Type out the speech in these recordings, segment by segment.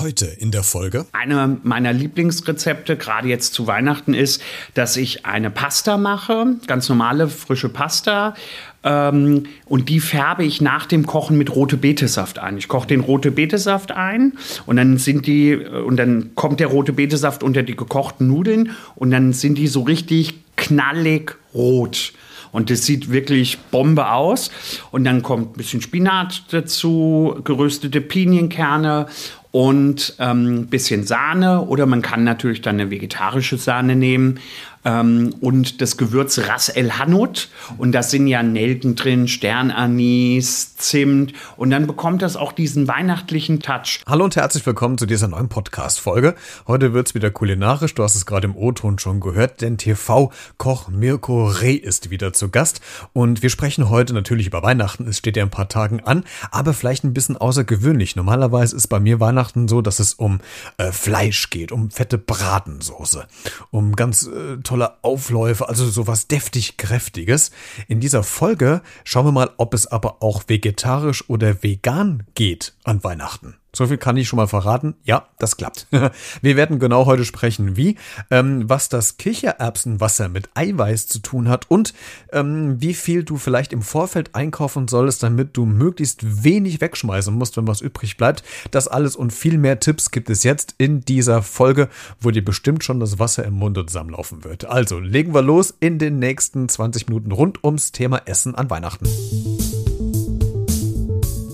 Heute in der Folge. Eine meiner Lieblingsrezepte, gerade jetzt zu Weihnachten, ist, dass ich eine Pasta mache, ganz normale frische Pasta. Ähm, und die färbe ich nach dem Kochen mit rote Betesaft ein. Ich koche den rote Betesaft ein und dann sind die und dann kommt der rote Betesaft unter die gekochten Nudeln und dann sind die so richtig knallig rot. Und das sieht wirklich Bombe aus. Und dann kommt ein bisschen Spinat dazu, geröstete Pinienkerne und ein ähm, bisschen Sahne. Oder man kann natürlich dann eine vegetarische Sahne nehmen ähm, und das Gewürz Ras El Hanout. Und da sind ja Nelken drin, Sternanis, Zimt. Und dann bekommt das auch diesen weihnachtlichen Touch. Hallo und herzlich willkommen zu dieser neuen Podcast-Folge. Heute wird's wieder kulinarisch. Du hast es gerade im O-Ton schon gehört, denn TV-Koch Mirko Reh ist wieder zu Gast. Und wir sprechen heute natürlich über Weihnachten. Es steht ja ein paar Tagen an, aber vielleicht ein bisschen außergewöhnlich. Normalerweise ist bei mir Weihnachten so, dass es um äh, Fleisch geht, um fette Bratensoße, um ganz äh, tolle Aufläufe, also sowas deftig kräftiges. In dieser Folge schauen wir mal, ob es aber auch vegetarisch oder vegan geht an Weihnachten. So viel kann ich schon mal verraten. Ja, das klappt. Wir werden genau heute sprechen, wie, ähm, was das Kichererbsenwasser mit Eiweiß zu tun hat und ähm, wie viel du vielleicht im Vorfeld einkaufen solltest, damit du möglichst wenig wegschmeißen musst, wenn was übrig bleibt. Das alles und viel mehr Tipps gibt es jetzt in dieser Folge, wo dir bestimmt schon das Wasser im Munde zusammenlaufen wird. Also legen wir los in den nächsten 20 Minuten rund ums Thema Essen an Weihnachten.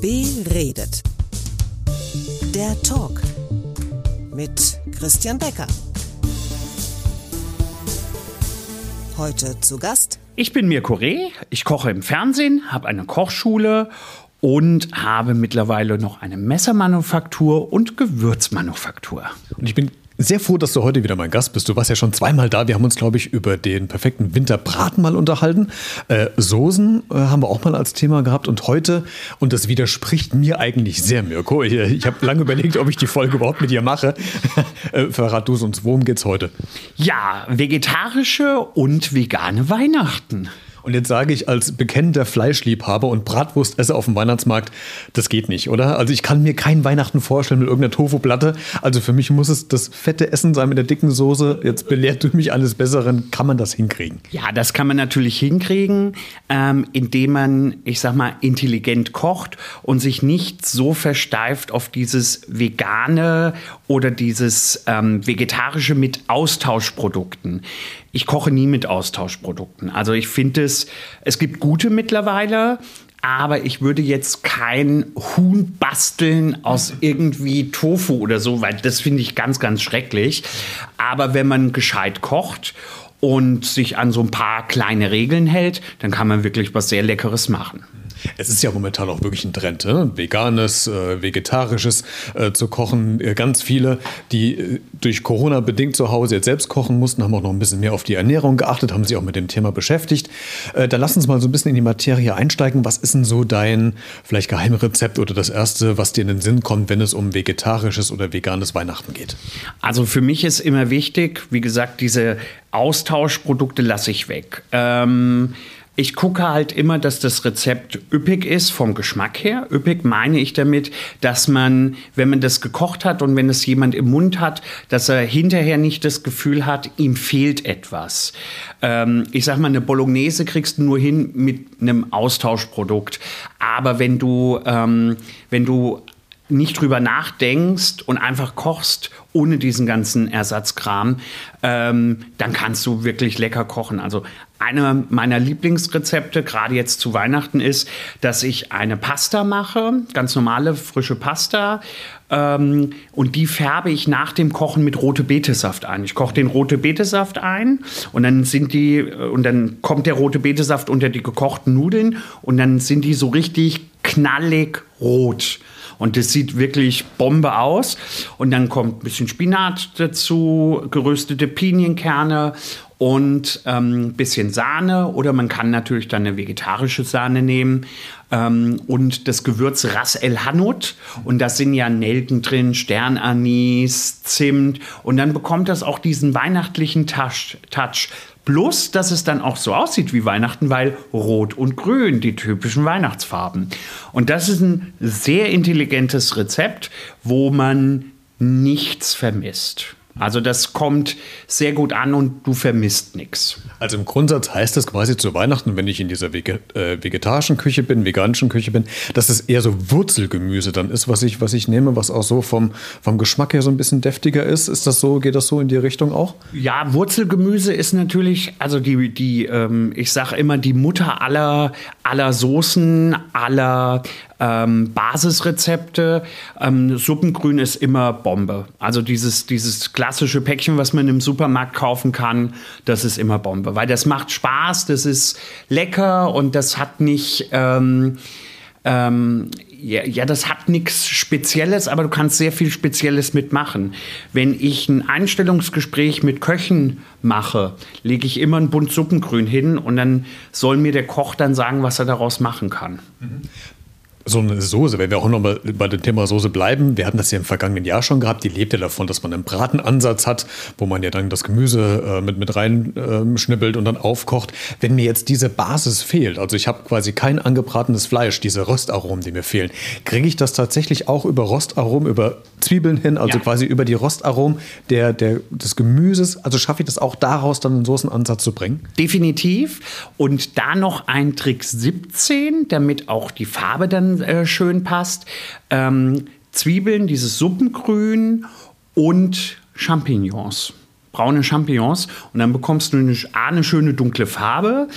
Beredet der Talk mit Christian Becker. Heute zu Gast. Ich bin Mirko Reh, ich koche im Fernsehen, habe eine Kochschule und habe mittlerweile noch eine Messermanufaktur und Gewürzmanufaktur. Und ich bin sehr froh, dass du heute wieder mein Gast bist. Du warst ja schon zweimal da. Wir haben uns, glaube ich, über den perfekten Winterbraten mal unterhalten. Äh, Soßen äh, haben wir auch mal als Thema gehabt. Und heute, und das widerspricht mir eigentlich sehr, Mirko. Ich, ich habe lange überlegt, ob ich die Folge überhaupt mit dir mache. äh, verrat du es uns, worum geht's heute? Ja, vegetarische und vegane Weihnachten. Und jetzt sage ich als bekennender Fleischliebhaber und Bratwurstesser auf dem Weihnachtsmarkt, das geht nicht, oder? Also ich kann mir kein Weihnachten vorstellen mit irgendeiner Tofu-Platte. Also für mich muss es das fette Essen sein mit der dicken Soße. Jetzt belehrt du mich eines Besseren. Kann man das hinkriegen? Ja, das kann man natürlich hinkriegen, ähm, indem man, ich sag mal, intelligent kocht und sich nicht so versteift auf dieses vegane oder dieses ähm, vegetarische mit Austauschprodukten ich koche nie mit Austauschprodukten. Also ich finde es, es gibt gute mittlerweile, aber ich würde jetzt kein Huhn basteln aus irgendwie Tofu oder so, weil das finde ich ganz, ganz schrecklich. Aber wenn man gescheit kocht und sich an so ein paar kleine Regeln hält, dann kann man wirklich was sehr Leckeres machen. Es ist ja momentan auch wirklich ein Trend, ne? veganes, äh, vegetarisches äh, zu kochen. Äh, ganz viele, die äh, durch Corona bedingt zu Hause jetzt selbst kochen mussten, haben auch noch ein bisschen mehr auf die Ernährung geachtet, haben sich auch mit dem Thema beschäftigt. Äh, dann lass uns mal so ein bisschen in die Materie einsteigen. Was ist denn so dein vielleicht Geheimrezept oder das erste, was dir in den Sinn kommt, wenn es um vegetarisches oder veganes Weihnachten geht? Also für mich ist immer wichtig, wie gesagt, diese Austauschprodukte lasse ich weg. Ähm, ich gucke halt immer, dass das Rezept üppig ist vom Geschmack her. Üppig meine ich damit, dass man, wenn man das gekocht hat und wenn es jemand im Mund hat, dass er hinterher nicht das Gefühl hat, ihm fehlt etwas. Ähm, ich sag mal, eine Bolognese kriegst du nur hin mit einem Austauschprodukt. Aber wenn du, ähm, wenn du nicht drüber nachdenkst und einfach kochst ohne diesen ganzen Ersatzkram, ähm, dann kannst du wirklich lecker kochen. Also eine meiner Lieblingsrezepte, gerade jetzt zu Weihnachten, ist, dass ich eine Pasta mache, ganz normale frische Pasta. Ähm, und die färbe ich nach dem Kochen mit rote Betesaft ein. Ich koche den rote Betesaft ein und dann sind die und dann kommt der rote Betesaft unter die gekochten Nudeln und dann sind die so richtig knallig rot. Und das sieht wirklich Bombe aus. Und dann kommt ein bisschen Spinat dazu, geröstete Pinienkerne und ein ähm, bisschen Sahne. Oder man kann natürlich dann eine vegetarische Sahne nehmen. Ähm, und das Gewürz Ras El Hanout. Und da sind ja Nelken drin, Sternanis, Zimt. Und dann bekommt das auch diesen weihnachtlichen Touch. Touch. Plus, dass es dann auch so aussieht wie Weihnachten, weil Rot und Grün, die typischen Weihnachtsfarben. Und das ist ein sehr intelligentes Rezept, wo man nichts vermisst. Also das kommt sehr gut an und du vermisst nichts. Also im Grundsatz heißt das quasi zu Weihnachten, wenn ich in dieser Vege äh, vegetarischen Küche bin, veganischen Küche bin, dass es eher so Wurzelgemüse dann ist, was ich, was ich nehme, was auch so vom, vom Geschmack her so ein bisschen deftiger ist. Ist das so, geht das so in die Richtung auch? Ja, Wurzelgemüse ist natürlich, also die, die ähm, ich sage immer, die Mutter aller, aller Soßen, aller ähm, Basisrezepte. Ähm, Suppengrün ist immer Bombe. Also dieses, dieses klassische Päckchen, was man im Supermarkt kaufen kann, das ist immer Bombe. Weil das macht Spaß, das ist lecker und das hat nicht. Ähm, ähm, ja, ja, das hat nichts Spezielles, aber du kannst sehr viel Spezielles mitmachen. Wenn ich ein Einstellungsgespräch mit Köchen mache, lege ich immer ein Bund Suppengrün hin und dann soll mir der Koch dann sagen, was er daraus machen kann. So eine Soße, wenn wir auch nochmal bei dem Thema Soße bleiben, wir hatten das ja im vergangenen Jahr schon gehabt, die lebt ja davon, dass man einen Bratenansatz hat, wo man ja dann das Gemüse äh, mit, mit reinschnippelt ähm, und dann aufkocht. Wenn mir jetzt diese Basis fehlt, also ich habe quasi kein angebratenes Fleisch, diese Röstaromen, die mir fehlen, kriege ich das tatsächlich auch über Röstaromen, über Zwiebeln hin, also ja. quasi über die Röstaromen der, der, des Gemüses, also schaffe ich das auch daraus dann einen Soßenansatz zu bringen? Definitiv. Und da noch ein Trick 17, damit auch die Farbe dann äh, schön passt. Ähm, Zwiebeln, dieses Suppengrün und Champignons. Braune Champignons. Und dann bekommst du eine, eine schöne dunkle Farbe.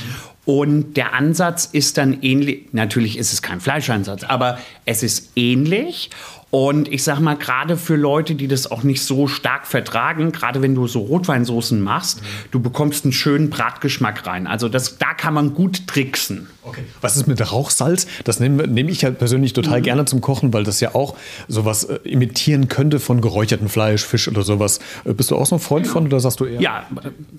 Und der Ansatz ist dann ähnlich. Natürlich ist es kein Fleischansatz, aber es ist ähnlich. Und ich sag mal, gerade für Leute, die das auch nicht so stark vertragen, gerade wenn du so Rotweinsoßen machst, mhm. du bekommst einen schönen Bratgeschmack rein. Also das, da kann man gut tricksen. Okay. Was ist mit Rauchsalz? Das nehme, nehme ich ja persönlich total mhm. gerne zum Kochen, weil das ja auch sowas äh, imitieren könnte von geräuchertem Fleisch, Fisch oder sowas. Äh, bist du auch so ein Freund genau. von oder sagst du eher? Ja,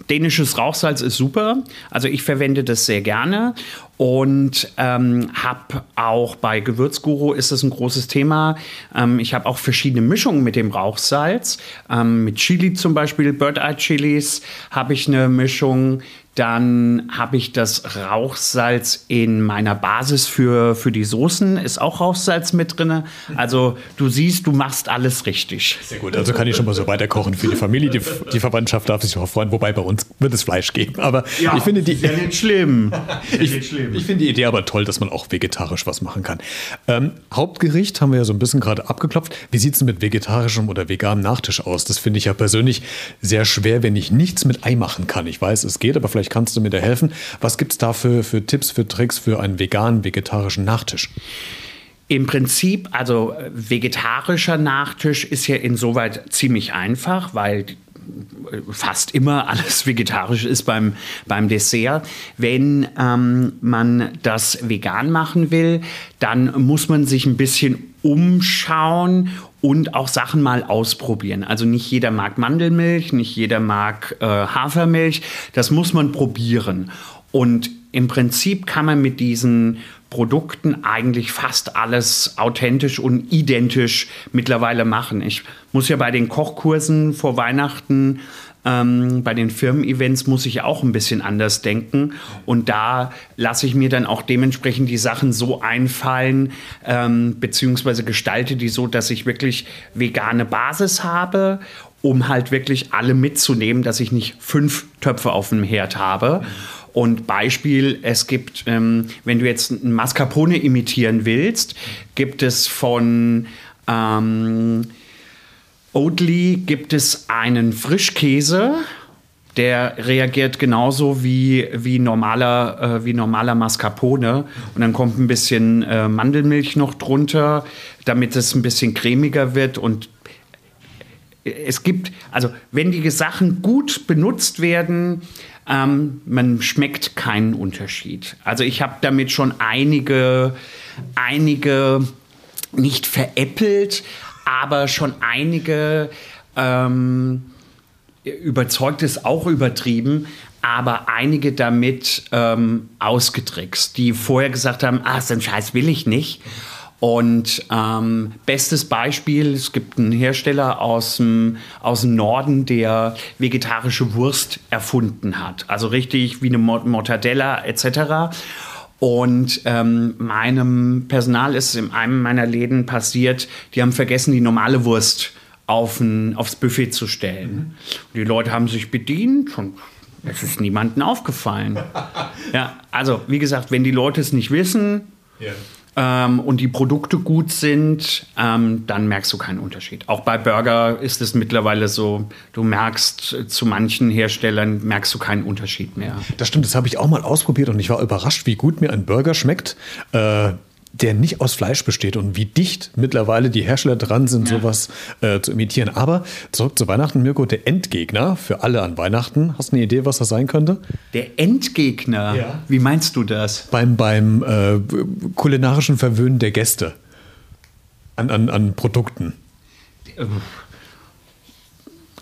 dänisches Rauchsalz ist super. Also ich verwende das sehr gerne und ähm, habe auch bei Gewürzguru ist das ein großes Thema. Ähm, ich habe auch verschiedene Mischungen mit dem Rauchsalz. Ähm, mit Chili zum Beispiel, Bird Eye Chilis habe ich eine Mischung. Dann habe ich das Rauchsalz in meiner Basis für, für die Soßen. Ist auch Rauchsalz mit drin. Also du siehst, du machst alles richtig. Sehr gut, also kann ich schon mal so weiterkochen für die Familie. Die, die Verwandtschaft darf sich auch freuen, wobei bei uns wird es Fleisch geben. Aber ja, ich finde die. Ist ja nicht schlimm. ich, ich finde die Idee aber toll, dass man auch vegetarisch was machen kann. Ähm, Hauptgericht haben wir ja so ein bisschen gerade abgeklopft. Wie sieht es mit vegetarischem oder veganem Nachtisch aus? Das finde ich ja persönlich sehr schwer, wenn ich nichts mit Ei machen kann. Ich weiß, es geht, aber vielleicht Vielleicht kannst du mir da helfen. Was gibt es da für, für Tipps, für Tricks für einen veganen, vegetarischen Nachtisch? Im Prinzip, also vegetarischer Nachtisch ist ja insoweit ziemlich einfach, weil fast immer alles vegetarisch ist beim, beim Dessert. Wenn ähm, man das vegan machen will, dann muss man sich ein bisschen umschauen und auch Sachen mal ausprobieren. Also nicht jeder mag Mandelmilch, nicht jeder mag äh, Hafermilch. Das muss man probieren. Und im Prinzip kann man mit diesen Produkten eigentlich fast alles authentisch und identisch mittlerweile machen. Ich muss ja bei den Kochkursen vor Weihnachten ähm, bei den Firmen-Events muss ich auch ein bisschen anders denken. Und da lasse ich mir dann auch dementsprechend die Sachen so einfallen, ähm, beziehungsweise gestalte die so, dass ich wirklich vegane Basis habe, um halt wirklich alle mitzunehmen, dass ich nicht fünf Töpfe auf dem Herd habe. Und Beispiel, es gibt, ähm, wenn du jetzt ein Mascarpone imitieren willst, gibt es von ähm, Oatly gibt es einen Frischkäse, der reagiert genauso wie, wie, normaler, äh, wie normaler Mascarpone. Und dann kommt ein bisschen äh, Mandelmilch noch drunter, damit es ein bisschen cremiger wird. Und es gibt, also wenn die Sachen gut benutzt werden, ähm, man schmeckt keinen Unterschied. Also ich habe damit schon einige, einige nicht veräppelt, aber schon einige ähm, überzeugt ist auch übertrieben, aber einige damit ähm, ausgetrickst, die vorher gesagt haben, ah, so einen Scheiß will ich nicht. Und ähm, bestes Beispiel, es gibt einen Hersteller aus dem, aus dem Norden, der vegetarische Wurst erfunden hat. Also richtig wie eine Mortadella etc. Und ähm, meinem Personal ist in einem meiner Läden passiert, die haben vergessen, die normale Wurst auf ein, aufs Buffet zu stellen. Und die Leute haben sich bedient und es ist niemandem aufgefallen. ja, also wie gesagt, wenn die Leute es nicht wissen, Ja. Ähm, und die Produkte gut sind, ähm, dann merkst du keinen Unterschied. Auch bei Burger ist es mittlerweile so, du merkst äh, zu manchen Herstellern merkst du keinen Unterschied mehr. Das stimmt, das habe ich auch mal ausprobiert und ich war überrascht, wie gut mir ein Burger schmeckt, äh, der nicht aus Fleisch besteht und wie dicht mittlerweile die Hersteller dran sind, Ja. sowas äh, zu imitieren. Aber zurück zu Weihnachten, Mirko, der Endgegner für alle an Weihnachten. Hast du eine Idee, was das sein könnte? Der Endgegner, Ja. wie meinst du das? Beim, beim äh, kulinarischen Verwöhnen der Gäste an, an, an Produkten.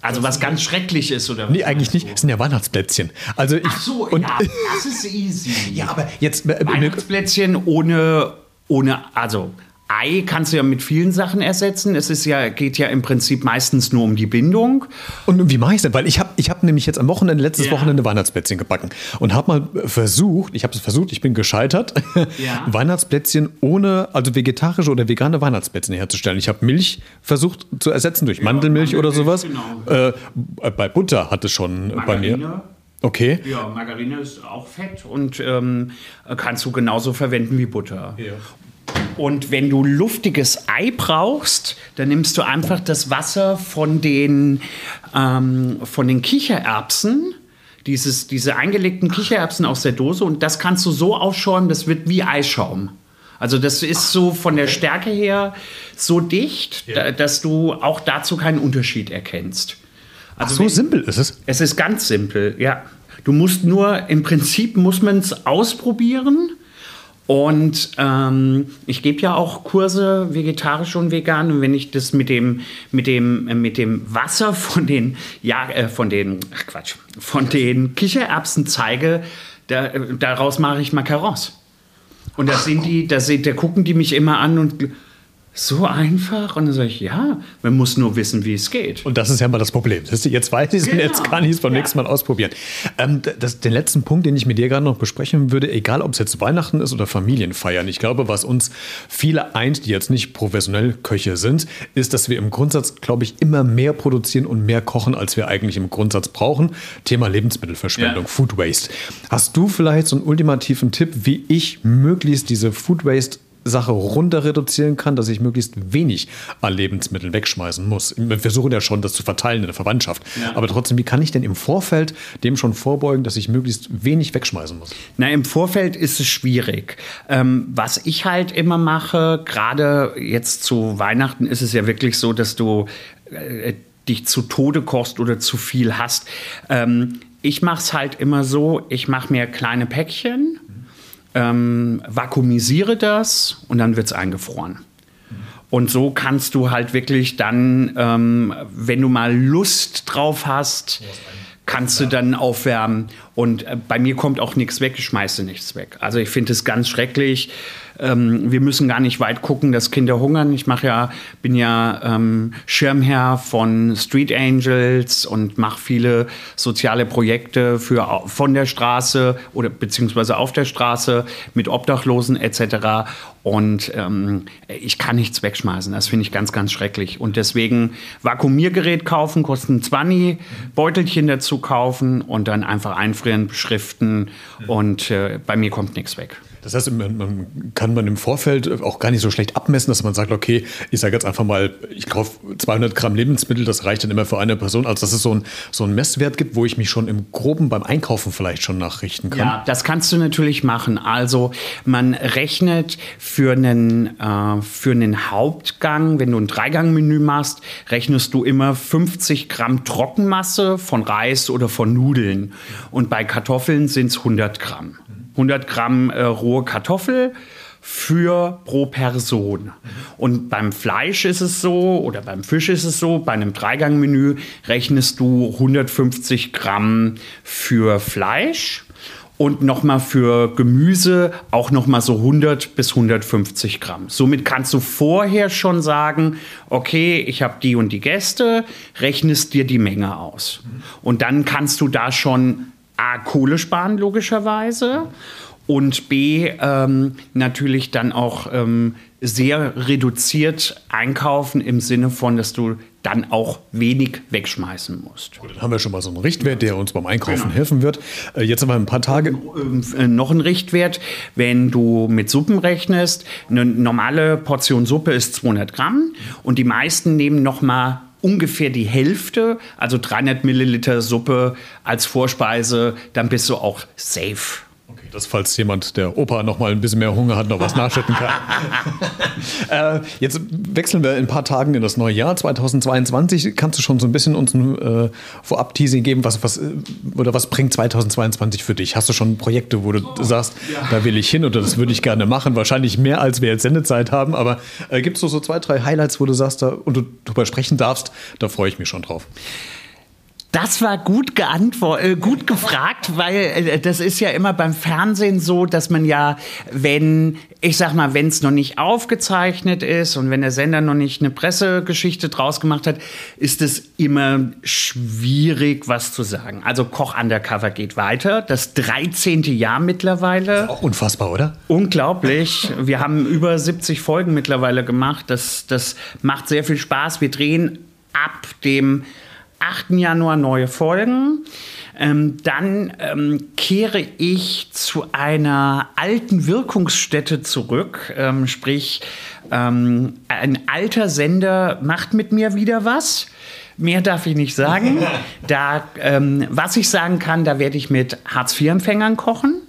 Also was ganz schrecklich ist oder Nee, eigentlich nicht. Es sind ja Weihnachtsplätzchen. Also ich, Ach so, und, ja, das ist easy. ja, aber jetzt äh, Mirko, Weihnachtsplätzchen ohne, ohne, also Ei kannst du ja mit vielen Sachen ersetzen. Es ist ja, geht ja im Prinzip meistens nur um die Bindung. Und wie mache ich denn? Weil ich habe ich hab nämlich jetzt am Wochenende, letztes Ja. Wochenende Weihnachtsplätzchen gebacken und habe mal versucht, ich habe es versucht, ich bin gescheitert, Ja. Weihnachtsplätzchen ohne, also vegetarische oder vegane Weihnachtsplätzchen herzustellen. Ich habe Milch versucht zu ersetzen durch Mandelmilch oder sowas. Mandelmilch, Äh, bei Butter hat es schon bei mir. Margarine. Okay. Ja, Margarine ist auch Fett und ähm, kannst du genauso verwenden wie Butter. Und wenn du luftiges Ei brauchst, dann nimmst du einfach das Wasser von den, ähm, von den Kichererbsen, dieses, diese eingelegten Kichererbsen aus der Dose, und das kannst du so aufschäumen, das wird wie Eischaum. Also das ist so von der Stärke her so dicht, da, dass du auch dazu keinen Unterschied erkennst. Ach Also so wenn- simpel ist es. es ist ganz simpel, ja. Du musst nur, im Prinzip muss man es ausprobieren. Und ähm, ich gebe ja auch Kurse, vegetarisch und vegan. Und wenn ich das mit dem, mit dem, äh, mit dem Wasser von den, ja, äh, von den, ach Quatsch, von den Kichererbsen zeige, da, äh, daraus mache ich Macarons. Und da sind die, da, sind, da gucken die mich immer an und so einfach. Und dann sage ich, ja, man muss nur wissen, wie es geht. Und das ist ja mal das Problem. Siehst du, jetzt weiß ich es und Genau. jetzt kann ich es beim Ja. nächsten Mal ausprobieren. Ähm, das, den letzten Punkt, den ich mit dir gerade noch besprechen würde, egal ob es jetzt Weihnachten ist oder Familienfeiern, ich glaube, was uns viele eint, die jetzt nicht professionell Köche sind, ist, dass wir im Grundsatz, glaube ich, immer mehr produzieren und mehr kochen, als wir eigentlich im Grundsatz brauchen. Thema Lebensmittelverschwendung, Ja. Food Waste. Hast du vielleicht so einen ultimativen Tipp, wie ich möglichst diese Food Waste Sache runter reduzieren kann, dass ich möglichst wenig an Lebensmitteln wegschmeißen muss. Wir versuchen ja schon, das zu verteilen in der Verwandtschaft. Ja. Aber trotzdem, wie kann ich denn im Vorfeld dem schon vorbeugen, dass ich möglichst wenig wegschmeißen muss? Na, im Vorfeld ist es schwierig. Ähm, was ich halt immer mache, gerade jetzt zu Weihnachten ist es ja wirklich so, dass du äh, dich zu Tode kochst oder zu viel hast. Ähm, ich mache es halt immer so, ich mache mir kleine Päckchen, ähm, vakuumisiere das und dann wird es eingefroren. Und so kannst du halt wirklich dann, ähm, wenn du mal Lust drauf hast, kannst du dann aufwärmen. Und äh, bei mir kommt auch nichts weg, ich schmeiße nichts weg. Also ich finde es ganz schrecklich. Ähm, wir müssen gar nicht weit gucken, dass Kinder hungern. Ich mache ja, bin ja ähm, Schirmherr von Street Angels und mache viele soziale Projekte für von der Straße oder beziehungsweise auf der Straße mit Obdachlosen etc. Und ähm, ich kann nichts wegschmeißen. Das finde ich ganz, ganz schrecklich. Und deswegen Vakuumiergerät kaufen, kosten 20, Beutelchen dazu kaufen und dann einfach einfrieren, beschriften. Und äh, bei mir kommt nichts weg. Das heißt, man, man kann man im Vorfeld auch gar nicht so schlecht abmessen, dass man sagt, okay, ich sage jetzt einfach mal, ich kaufe 200 Gramm Lebensmittel, das reicht dann immer für eine Person. Also dass es so ein, so einen Messwert gibt, wo ich mich schon im Groben beim Einkaufen vielleicht schon nachrichten kann. Ja, das kannst du natürlich machen. Also man rechnet für einen, äh, für einen Hauptgang, wenn du ein Dreigangmenü machst, rechnest du immer 50 Gramm Trockenmasse von Reis oder von Nudeln. Und bei Kartoffeln sind es 100 Gramm. 100 Gramm äh, rohe Kartoffel für pro Person. Und beim Fleisch ist es so, oder beim Fisch ist es so, bei einem Dreigangmenü rechnest du 150 Gramm für Fleisch und nochmal für Gemüse auch nochmal so 100 bis 150 Gramm. Somit kannst du vorher schon sagen, okay, ich habe die und die Gäste, rechnest dir die Menge aus. Und dann kannst du da schon A, Kohle sparen, logischerweise. Und B, ähm, natürlich dann auch ähm, sehr reduziert einkaufen im Sinne von, dass du dann auch wenig wegschmeißen musst. Gut, dann haben wir schon mal so einen Richtwert, der uns beim Einkaufen genau. helfen wird. Äh, jetzt haben wir ein paar Tage. Äh, noch ein Richtwert, wenn du mit Suppen rechnest. Eine normale Portion Suppe ist 200 Gramm und die meisten nehmen noch mal ungefähr die Hälfte, also 300 Milliliter Suppe als Vorspeise, dann bist du auch safe. Okay, das falls jemand, der Opa noch mal ein bisschen mehr Hunger hat, noch was nachschütten kann. äh, jetzt wechseln wir in ein paar Tagen in das neue Jahr 2022. Kannst du schon so ein bisschen uns ein äh, Vorab-Teasing geben, was, was, äh, oder was bringt 2022 für dich? Hast du schon Projekte, wo du oh, sagst, ja. da will ich hin oder das würde ich gerne machen? Wahrscheinlich mehr, als wir jetzt Sendezeit haben, aber äh, gibt es so, so zwei, drei Highlights, wo du sagst, da, und du darüber sprechen darfst, da freue ich mich schon drauf. Das war gut geantwortet, äh, gut gefragt, weil äh, das ist ja immer beim Fernsehen so, dass man ja, wenn, ich sag mal, wenn es noch nicht aufgezeichnet ist und wenn der Sender noch nicht eine Pressegeschichte draus gemacht hat, ist es immer schwierig, was zu sagen. Also Koch Undercover geht weiter, das 13. Jahr mittlerweile. Auch unfassbar, oder? Unglaublich. Wir haben über 70 Folgen mittlerweile gemacht. Das, das macht sehr viel Spaß. Wir drehen ab dem 8. Januar neue Folgen. Ähm, dann ähm, kehre ich zu einer alten Wirkungsstätte zurück, ähm, sprich ähm, ein alter Sender macht mit mir wieder was. Mehr darf ich nicht sagen. Da, ähm, was ich sagen kann, da werde ich mit Hartz-IV-Empfängern kochen,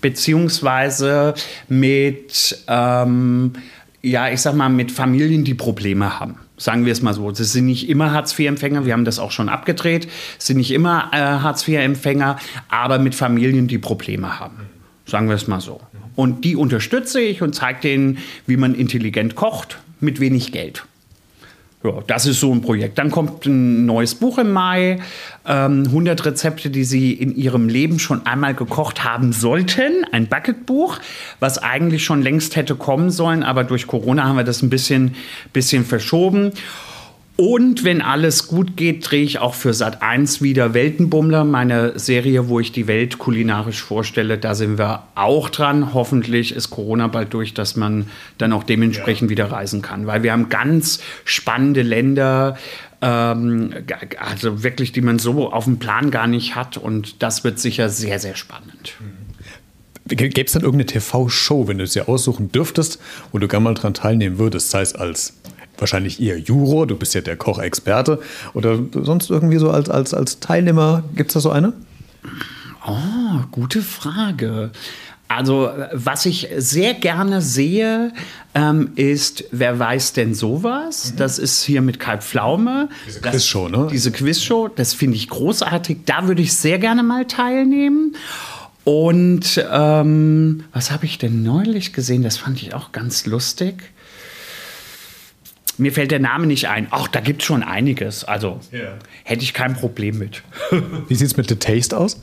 beziehungsweise mit, ähm, ja, ich sag mal, mit Familien, die Probleme haben. Sagen wir es mal so. Es sind nicht immer Hartz-IV-Empfänger, wir haben das auch schon abgedreht. Es sind nicht immer äh, Hartz-IV-Empfänger, aber mit Familien, die Probleme haben. Sagen wir es mal so. Und die unterstütze ich und zeige denen, wie man intelligent kocht mit wenig Geld. Ja, das ist so ein Projekt. Dann kommt ein neues Buch im Mai. Ähm, 100 Rezepte, die Sie in Ihrem Leben schon einmal gekocht haben sollten. Ein Bucketbuch, was eigentlich schon längst hätte kommen sollen, aber durch Corona haben wir das ein bisschen, bisschen verschoben. Und wenn alles gut geht, drehe ich auch für Sat 1 wieder Weltenbummler, meine Serie, wo ich die Welt kulinarisch vorstelle. Da sind wir auch dran. Hoffentlich ist Corona bald durch, dass man dann auch dementsprechend ja. wieder reisen kann. Weil wir haben ganz spannende Länder, ähm, also wirklich, die man so auf dem Plan gar nicht hat. Und das wird sicher sehr, sehr spannend. Gäbe es dann irgendeine TV-Show, wenn du es dir aussuchen dürftest, wo du gerne mal dran teilnehmen würdest, sei es als wahrscheinlich eher Juror, du bist ja der Kochexperte oder sonst irgendwie so als, als, als Teilnehmer, gibt es da so eine? Oh, gute Frage. Also, was ich sehr gerne sehe, ähm, ist, wer weiß denn sowas? Mhm. Das ist hier mit Kalb Pflaume. Diese Quizshow, ne? Diese Quizshow, das finde ich großartig. Da würde ich sehr gerne mal teilnehmen. Und ähm, was habe ich denn neulich gesehen? Das fand ich auch ganz lustig. Mir fällt der Name nicht ein. Ach, da gibt es schon einiges. Also yeah. hätte ich kein Problem mit. Wie sieht es mit The Taste aus?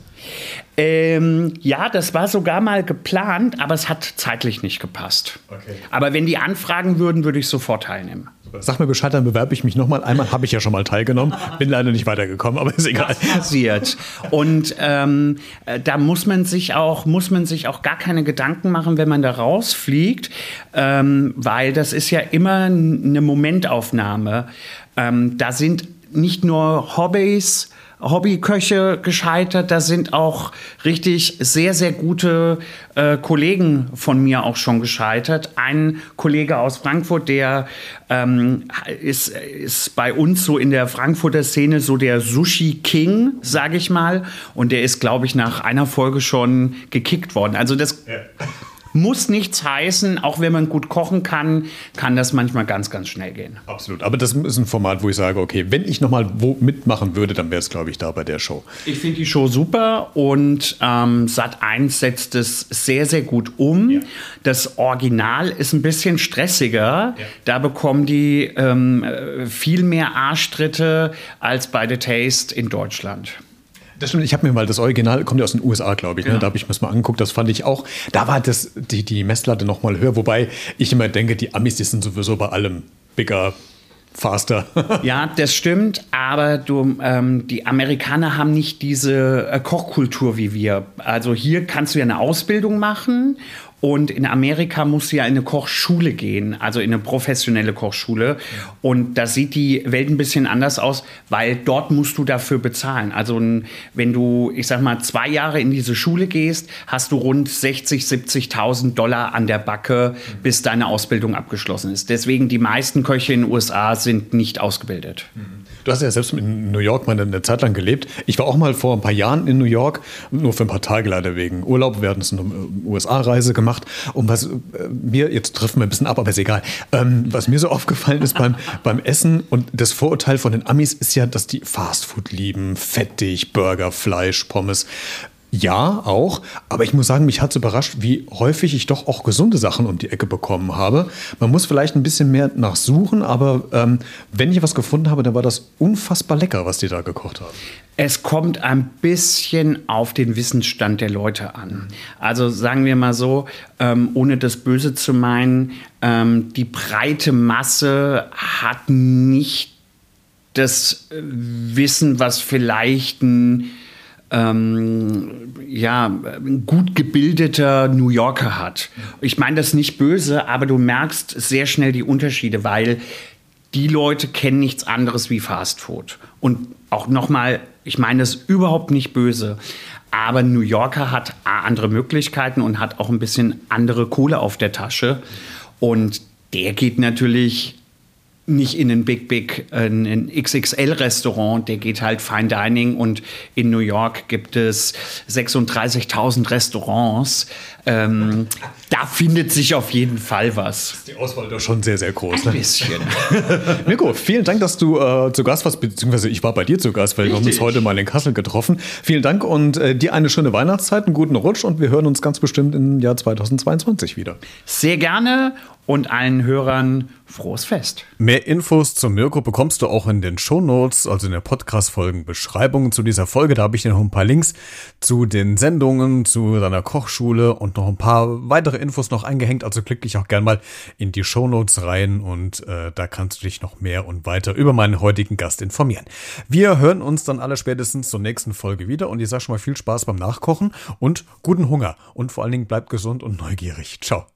Ähm, ja, das war sogar mal geplant, aber es hat zeitlich nicht gepasst. Okay. Aber wenn die anfragen würden, würde ich sofort teilnehmen. Sag mir Bescheid, dann bewerbe ich mich nochmal. Einmal habe ich ja schon mal teilgenommen, bin leider nicht weitergekommen, aber ist egal. Das passiert. Und ähm, äh, da muss man sich auch muss man sich auch gar keine Gedanken machen, wenn man da rausfliegt, ähm, weil das ist ja immer eine Momentaufnahme. Ähm, da sind nicht nur Hobbys Hobbyköche gescheitert. Da sind auch richtig sehr, sehr gute äh, Kollegen von mir auch schon gescheitert. Ein Kollege aus Frankfurt, der ähm, ist, ist bei uns so in der Frankfurter Szene so der Sushi King, sage ich mal. Und der ist, glaube ich, nach einer Folge schon gekickt worden. Also das. Ja muss nichts heißen. Auch wenn man gut kochen kann, kann das manchmal ganz, ganz schnell gehen. Absolut. Aber das ist ein Format, wo ich sage, okay, wenn ich nochmal wo mitmachen würde, dann wäre es, glaube ich, da bei der Show. Ich finde die Show super und ähm, Sat 1 setzt es sehr, sehr gut um. Ja. Das Original ist ein bisschen stressiger. Ja. Da bekommen die ähm, viel mehr Arschtritte als bei The Taste in Deutschland. Das stimmt, ich habe mir mal das Original, kommt ja aus den USA, glaube ich, ne? Ja. da habe ich mir das mal angeguckt, das fand ich auch, da war das, die, die Messlatte noch mal höher, wobei ich immer denke, die Amis, die sind sowieso bei allem bigger, faster. ja, das stimmt, aber du, ähm, die Amerikaner haben nicht diese äh, Kochkultur wie wir. Also hier kannst du ja eine Ausbildung machen Und in Amerika musst du ja in eine Kochschule gehen, also in eine professionelle Kochschule. Und da sieht die Welt ein bisschen anders aus, weil dort musst du dafür bezahlen. Also wenn du, ich sag mal, zwei Jahre in diese Schule gehst, hast du rund 60, 70.000 Dollar an der Backe, bis deine Ausbildung abgeschlossen ist. Deswegen die meisten Köche in den USA sind nicht ausgebildet. Du hast ja selbst in New York mal eine Zeit lang gelebt. Ich war auch mal vor ein paar Jahren in New York, nur für ein paar Tage leider wegen Urlaub. Wir hatten eine USA-Reise gemacht. Und was äh, mir, jetzt treffen wir ein bisschen ab, aber ist egal. Ähm, was mir so aufgefallen ist beim, beim Essen und das Vorurteil von den Amis ist ja, dass die Fastfood lieben. Fettig, Burger, Fleisch, Pommes. Ja, auch. Aber ich muss sagen, mich hat es überrascht, wie häufig ich doch auch gesunde Sachen um die Ecke bekommen habe. Man muss vielleicht ein bisschen mehr nachsuchen, aber ähm, wenn ich was gefunden habe, dann war das unfassbar lecker, was die da gekocht haben. Es kommt ein bisschen auf den Wissensstand der Leute an. Also sagen wir mal so, ähm, ohne das Böse zu meinen, ähm, die breite Masse hat nicht das Wissen, was vielleicht ein ähm, ja, gut gebildeter New Yorker hat. Ich meine das nicht böse, aber du merkst sehr schnell die Unterschiede, weil die Leute kennen nichts anderes wie Fast Food. Und auch nochmal, ich meine das überhaupt nicht böse, aber New Yorker hat andere Möglichkeiten und hat auch ein bisschen andere Kohle auf der Tasche. Und der geht natürlich nicht in ein Big Big, ein XXL-Restaurant, der geht halt Fine Dining und in New York gibt es 36.000 Restaurants. Ähm, da findet sich auf jeden Fall was. Die Auswahl doch schon sehr, sehr groß. Ein ne? bisschen. Mirko, vielen Dank, dass du äh, zu Gast warst, beziehungsweise ich war bei dir zu Gast, weil Richtig. wir haben uns heute mal in Kassel getroffen. Vielen Dank und äh, dir eine schöne Weihnachtszeit, einen guten Rutsch und wir hören uns ganz bestimmt im Jahr 2022 wieder. Sehr gerne und allen Hörern frohes Fest. Mehr Infos zu Mirko bekommst du auch in den Shownotes, also in der Podcast-Folgen-Beschreibung zu dieser Folge. Da habe ich dir noch ein paar Links zu den Sendungen, zu deiner Kochschule und noch ein paar weitere Infos noch eingehängt. Also klick dich auch gern mal in die Shownotes rein und äh, da kannst du dich noch mehr und weiter über meinen heutigen Gast informieren. Wir hören uns dann alle spätestens zur nächsten Folge wieder und ich sage schon mal viel Spaß beim Nachkochen und guten Hunger und vor allen Dingen bleibt gesund und neugierig. Ciao.